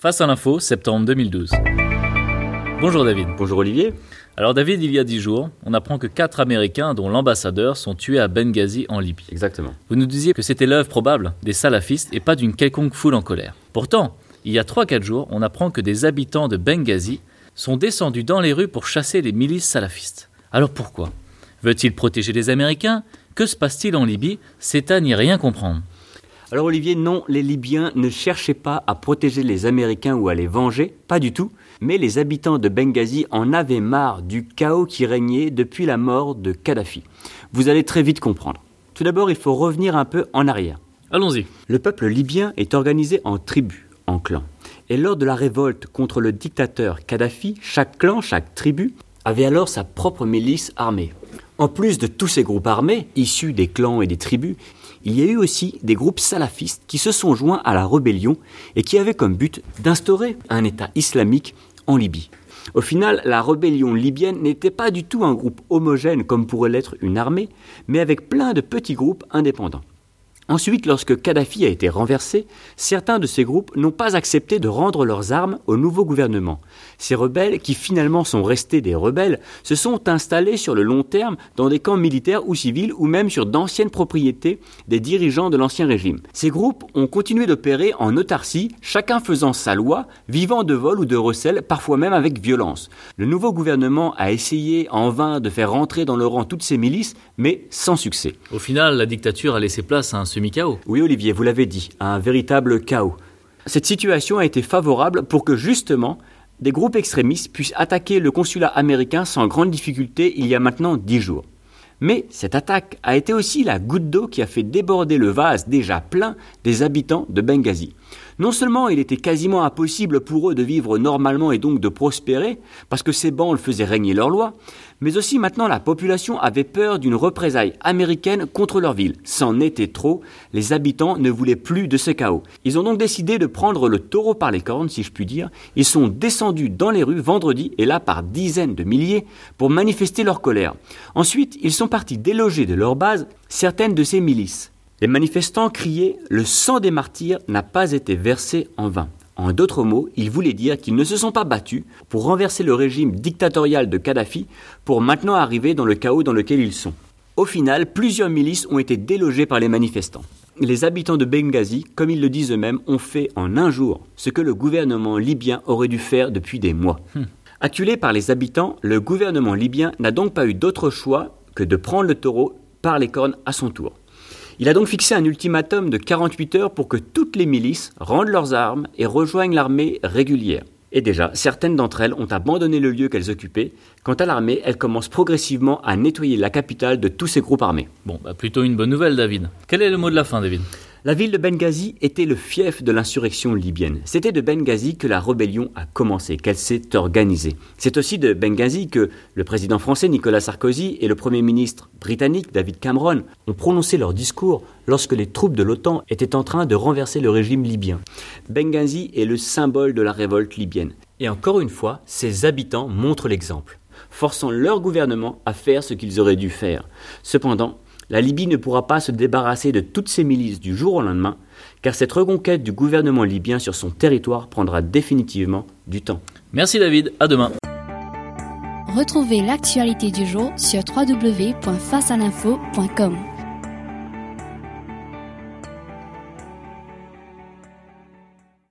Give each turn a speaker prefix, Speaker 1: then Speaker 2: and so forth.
Speaker 1: Face à l'info, septembre 2012. Bonjour David.
Speaker 2: Bonjour Olivier.
Speaker 1: Alors David, il y a dix jours, on apprend que quatre Américains, dont l'ambassadeur, sont tués à Benghazi en Libye.
Speaker 2: Exactement.
Speaker 1: Vous nous disiez que c'était l'œuvre probable des salafistes et pas d'une quelconque foule en colère. Pourtant, il y a 3-4 jours, on apprend que des habitants de Benghazi sont descendus dans les rues pour chasser les milices salafistes. Alors pourquoi? Veut-il protéger les Américains? Que se passe-t-il en Libye? C'est à n'y rien comprendre.
Speaker 2: Alors Olivier, non, les Libyens ne cherchaient pas à protéger les Américains ou à les venger, pas du tout, mais les habitants de Benghazi en avaient marre du chaos qui régnait depuis la mort de Kadhafi. Vous allez très vite comprendre. Tout d'abord, il faut revenir un peu en arrière.
Speaker 1: Allons-y.
Speaker 2: Le peuple libyen est organisé en tribus, en clans. Et lors de la révolte contre le dictateur Kadhafi, chaque clan, chaque tribu avait alors sa propre milice armée. En plus de tous ces groupes armés, issus des clans et des tribus, il y a eu aussi des groupes salafistes qui se sont joints à la rébellion et qui avaient comme but d'instaurer un État islamique en Libye. Au final, la rébellion libyenne n'était pas du tout un groupe homogène comme pourrait l'être une armée, mais avec plein de petits groupes indépendants. Ensuite, lorsque Kadhafi a été renversé, certains de ces groupes n'ont pas accepté de rendre leurs armes au nouveau gouvernement. Ces rebelles, qui finalement sont restés des rebelles, se sont installés sur le long terme dans des camps militaires ou civils ou même sur d'anciennes propriétés des dirigeants de l'ancien régime. Ces groupes ont continué d'opérer en autarcie, chacun faisant sa loi, vivant de vol ou de recel, parfois même avec violence. Le nouveau gouvernement a essayé en vain de faire rentrer dans le rang toutes ces milices, mais sans succès.
Speaker 1: Au final, la dictature a laissé place à un
Speaker 2: Oui, Olivier, vous l'avez dit, un véritable chaos. Cette situation a été favorable pour que justement des groupes extrémistes puissent attaquer le consulat américain sans grande difficulté il y a maintenant dix jours. Mais cette attaque a été aussi la goutte d'eau qui a fait déborder le vase déjà plein des habitants de Benghazi. Non seulement il était quasiment impossible pour eux de vivre normalement et donc de prospérer, parce que ces bandes faisaient régner leur loi, mais aussi maintenant la population avait peur d'une représaille américaine contre leur ville. C'en était trop, les habitants ne voulaient plus de ce chaos. Ils ont donc décidé de prendre le taureau par les cornes, si je puis dire. Ils sont descendus dans les rues vendredi, et là par dizaines de milliers, pour manifester leur colère. Ensuite, ils sont partis déloger de leur base certaines de ces milices. Les manifestants criaient Le sang des martyrs n'a pas été versé en vain. En d'autres mots, ils voulaient dire qu'ils ne se sont pas battus pour renverser le régime dictatorial de Kadhafi pour maintenant arriver dans le chaos dans lequel ils sont. Au final, plusieurs milices ont été délogées par les manifestants. Les habitants de Benghazi, comme ils le disent eux-mêmes, ont fait en un jour ce que le gouvernement libyen aurait dû faire depuis des mois. Hmm. Acculé par les habitants, le gouvernement libyen n'a donc pas eu d'autre choix que de prendre le taureau par les cornes à son tour. Il a donc fixé un ultimatum de 48 heures pour que toutes les milices rendent leurs armes et rejoignent l'armée régulière. Et déjà, certaines d'entre elles ont abandonné le lieu qu'elles occupaient. Quant à l'armée, elle commence progressivement à nettoyer la capitale de tous ces groupes armés.
Speaker 1: Bon, bah plutôt une bonne nouvelle, David. Quel est le mot de la fin, David?
Speaker 2: La ville de Benghazi était le fief de l'insurrection libyenne. C'était de Benghazi que la rébellion a commencé, qu'elle s'est organisée. C'est aussi de Benghazi que le président français Nicolas Sarkozy et le premier ministre britannique David Cameron ont prononcé leur discours lorsque les troupes de l'OTAN étaient en train de renverser le régime libyen. Benghazi est le symbole de la révolte libyenne. Et encore une fois, ses habitants montrent l'exemple, forçant leur gouvernement à faire ce qu'ils auraient dû faire. Cependant, la Libye ne pourra pas se débarrasser de toutes ces milices du jour au lendemain, car cette reconquête du gouvernement libyen sur son territoire prendra définitivement du temps.
Speaker 1: Merci David, à demain.
Speaker 3: Retrouvez l'actualité du jour sur www.facealinfo.com.